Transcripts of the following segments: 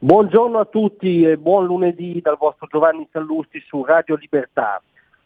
Buongiorno a tutti e buon lunedì dal vostro Giovanni Sallusti su Radio Libertà.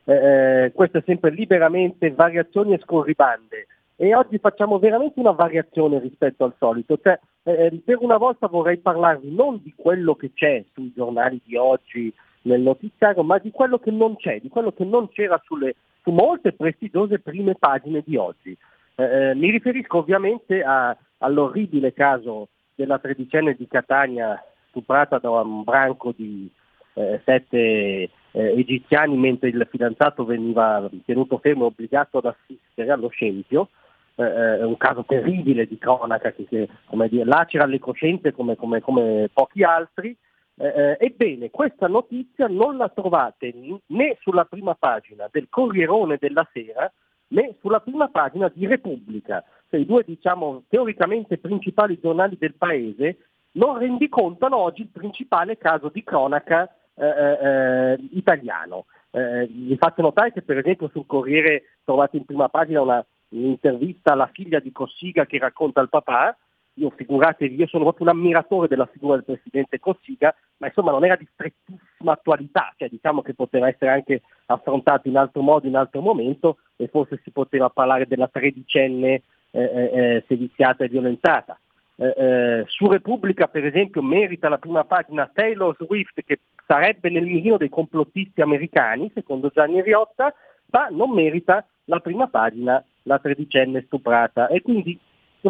Eh, eh, questo è sempre liberamente variazioni e scorribande e oggi facciamo veramente una variazione rispetto al solito. Cioè, eh, per una volta vorrei parlarvi non di quello che c'è sui giornali di oggi nel notiziario, ma di quello che non c'è, di quello che non c'era sulle, su molte prestigiose prime pagine di oggi. Eh, eh, mi riferisco ovviamente a, all'orribile caso della tredicenne di Catania stuprata da un branco di eh, sette eh, egiziani mentre il fidanzato veniva tenuto fermo e obbligato ad assistere allo scempio. Eh, eh un caso terribile di cronaca che, che dire, lacera le coscienze come, come, come pochi altri. Eh, eh, ebbene, questa notizia non la trovate né sulla prima pagina del Corrierone della Sera né sulla prima pagina di Repubblica, cioè i due diciamo, teoricamente principali giornali del paese non rendicontano oggi il principale caso di cronaca eh, eh, eh, italiano. Eh, vi faccio notare che per esempio sul Corriere trovate in prima pagina una, un'intervista alla figlia di Cossiga che racconta al papà, io figuratevi, io sono proprio un ammiratore della figura del presidente Cossiga, ma insomma non era di strettissima attualità, cioè diciamo che poteva essere anche affrontato in altro modo, in altro momento, e forse si poteva parlare della tredicenne eh, eh, eh seviziata e violentata. Eh, eh, su Repubblica per esempio merita la prima pagina Taylor Swift che sarebbe nel mirino dei complottisti americani, secondo Gianni Riotta, ma non merita la prima pagina la tredicenne stuprata. E quindi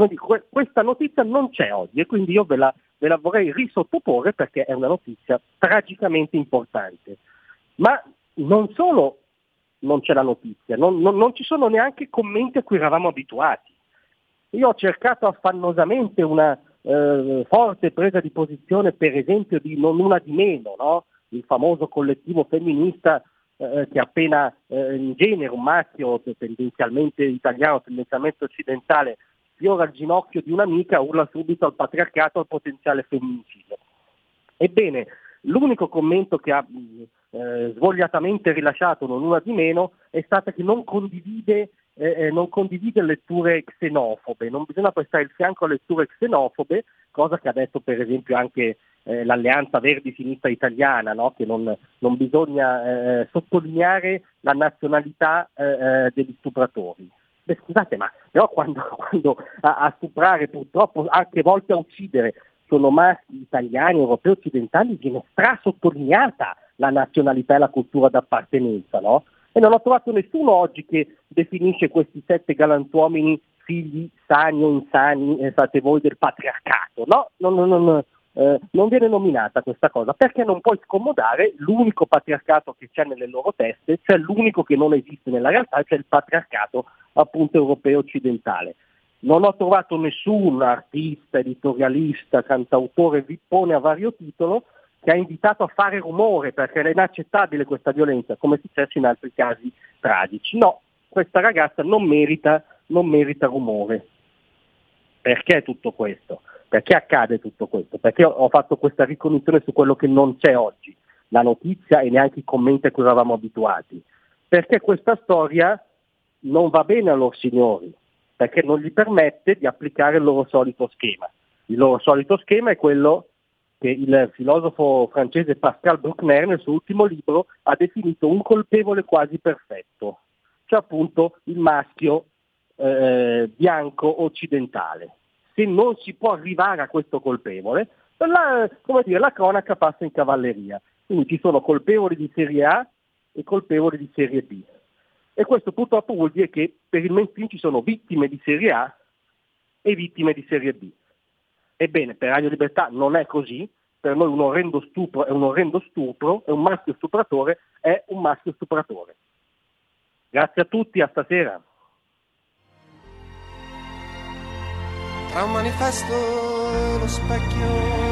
dico, questa notizia non c'è oggi e quindi io ve la, ve la vorrei risottoporre perché è una notizia tragicamente importante. Ma non solo non c'è la notizia, non, non, non ci sono neanche commenti a cui eravamo abituati. Io ho cercato affannosamente una eh, forte presa di posizione, per esempio, di non una di meno, no? il famoso collettivo femminista eh, che appena eh, in genere un maschio tendenzialmente italiano, tendenzialmente occidentale, fiora il ginocchio di un'amica, urla subito al patriarcato al potenziale femminicidio. Ebbene, l'unico commento che ha eh, svogliatamente rilasciato non una di meno è stata che non condivide eh, non condivide letture xenofobe, non bisogna prestare il fianco a letture xenofobe, cosa che ha detto per esempio anche eh, l'Alleanza Verdi-Sinistra Italiana, no? che non, non bisogna eh, sottolineare la nazionalità eh, eh, degli stupratori. Beh, scusate, ma però quando, quando a, a, stuprare, purtroppo anche volte a uccidere, sono maschi italiani, europei, occidentali, viene strasottolineata la nazionalità e la cultura d'appartenenza, no? E non ho trovato nessuno oggi che definisce questi sette galantuomini figli sani o insani, eh, fate voi, del patriarcato. No, non, non, non, eh, non viene nominata questa cosa perché non puoi scomodare l'unico patriarcato che c'è nelle loro teste, cioè l'unico che non esiste nella realtà, cioè il patriarcato appunto europeo occidentale. Non ho trovato nessun artista, editorialista, cantautore, vippone a vario titolo che ha invitato a fare rumore perché era inaccettabile questa violenza, come è successo in altri casi tragici. No, questa ragazza non merita, non merita rumore. Perché tutto questo? Perché accade tutto questo? Perché ho fatto questa ricognizione su quello che non c'è oggi, la notizia e neanche i commenti a cui eravamo abituati. Perché questa storia non va bene a loro signori, perché non gli permette di applicare il loro solito schema. Il loro solito schema è quello che il filosofo francese Pascal Bruckner nel suo ultimo libro ha definito un colpevole quasi perfetto, cioè appunto il maschio eh, bianco occidentale. Se non si può arrivare a questo colpevole, la, dire, la cronaca passa in cavalleria. Quindi ci sono colpevoli di serie A e colpevoli di serie B. E questo purtroppo vuol dire che per il mainstream ci sono vittime di serie A e vittime di serie B. Ebbene, per Radio Libertà non è così, per noi un orrendo stupro è un orrendo stupro e un maschio stupratore è un maschio stupratore. Grazie a tutti, a stasera. Tra un manifesto e lo specchio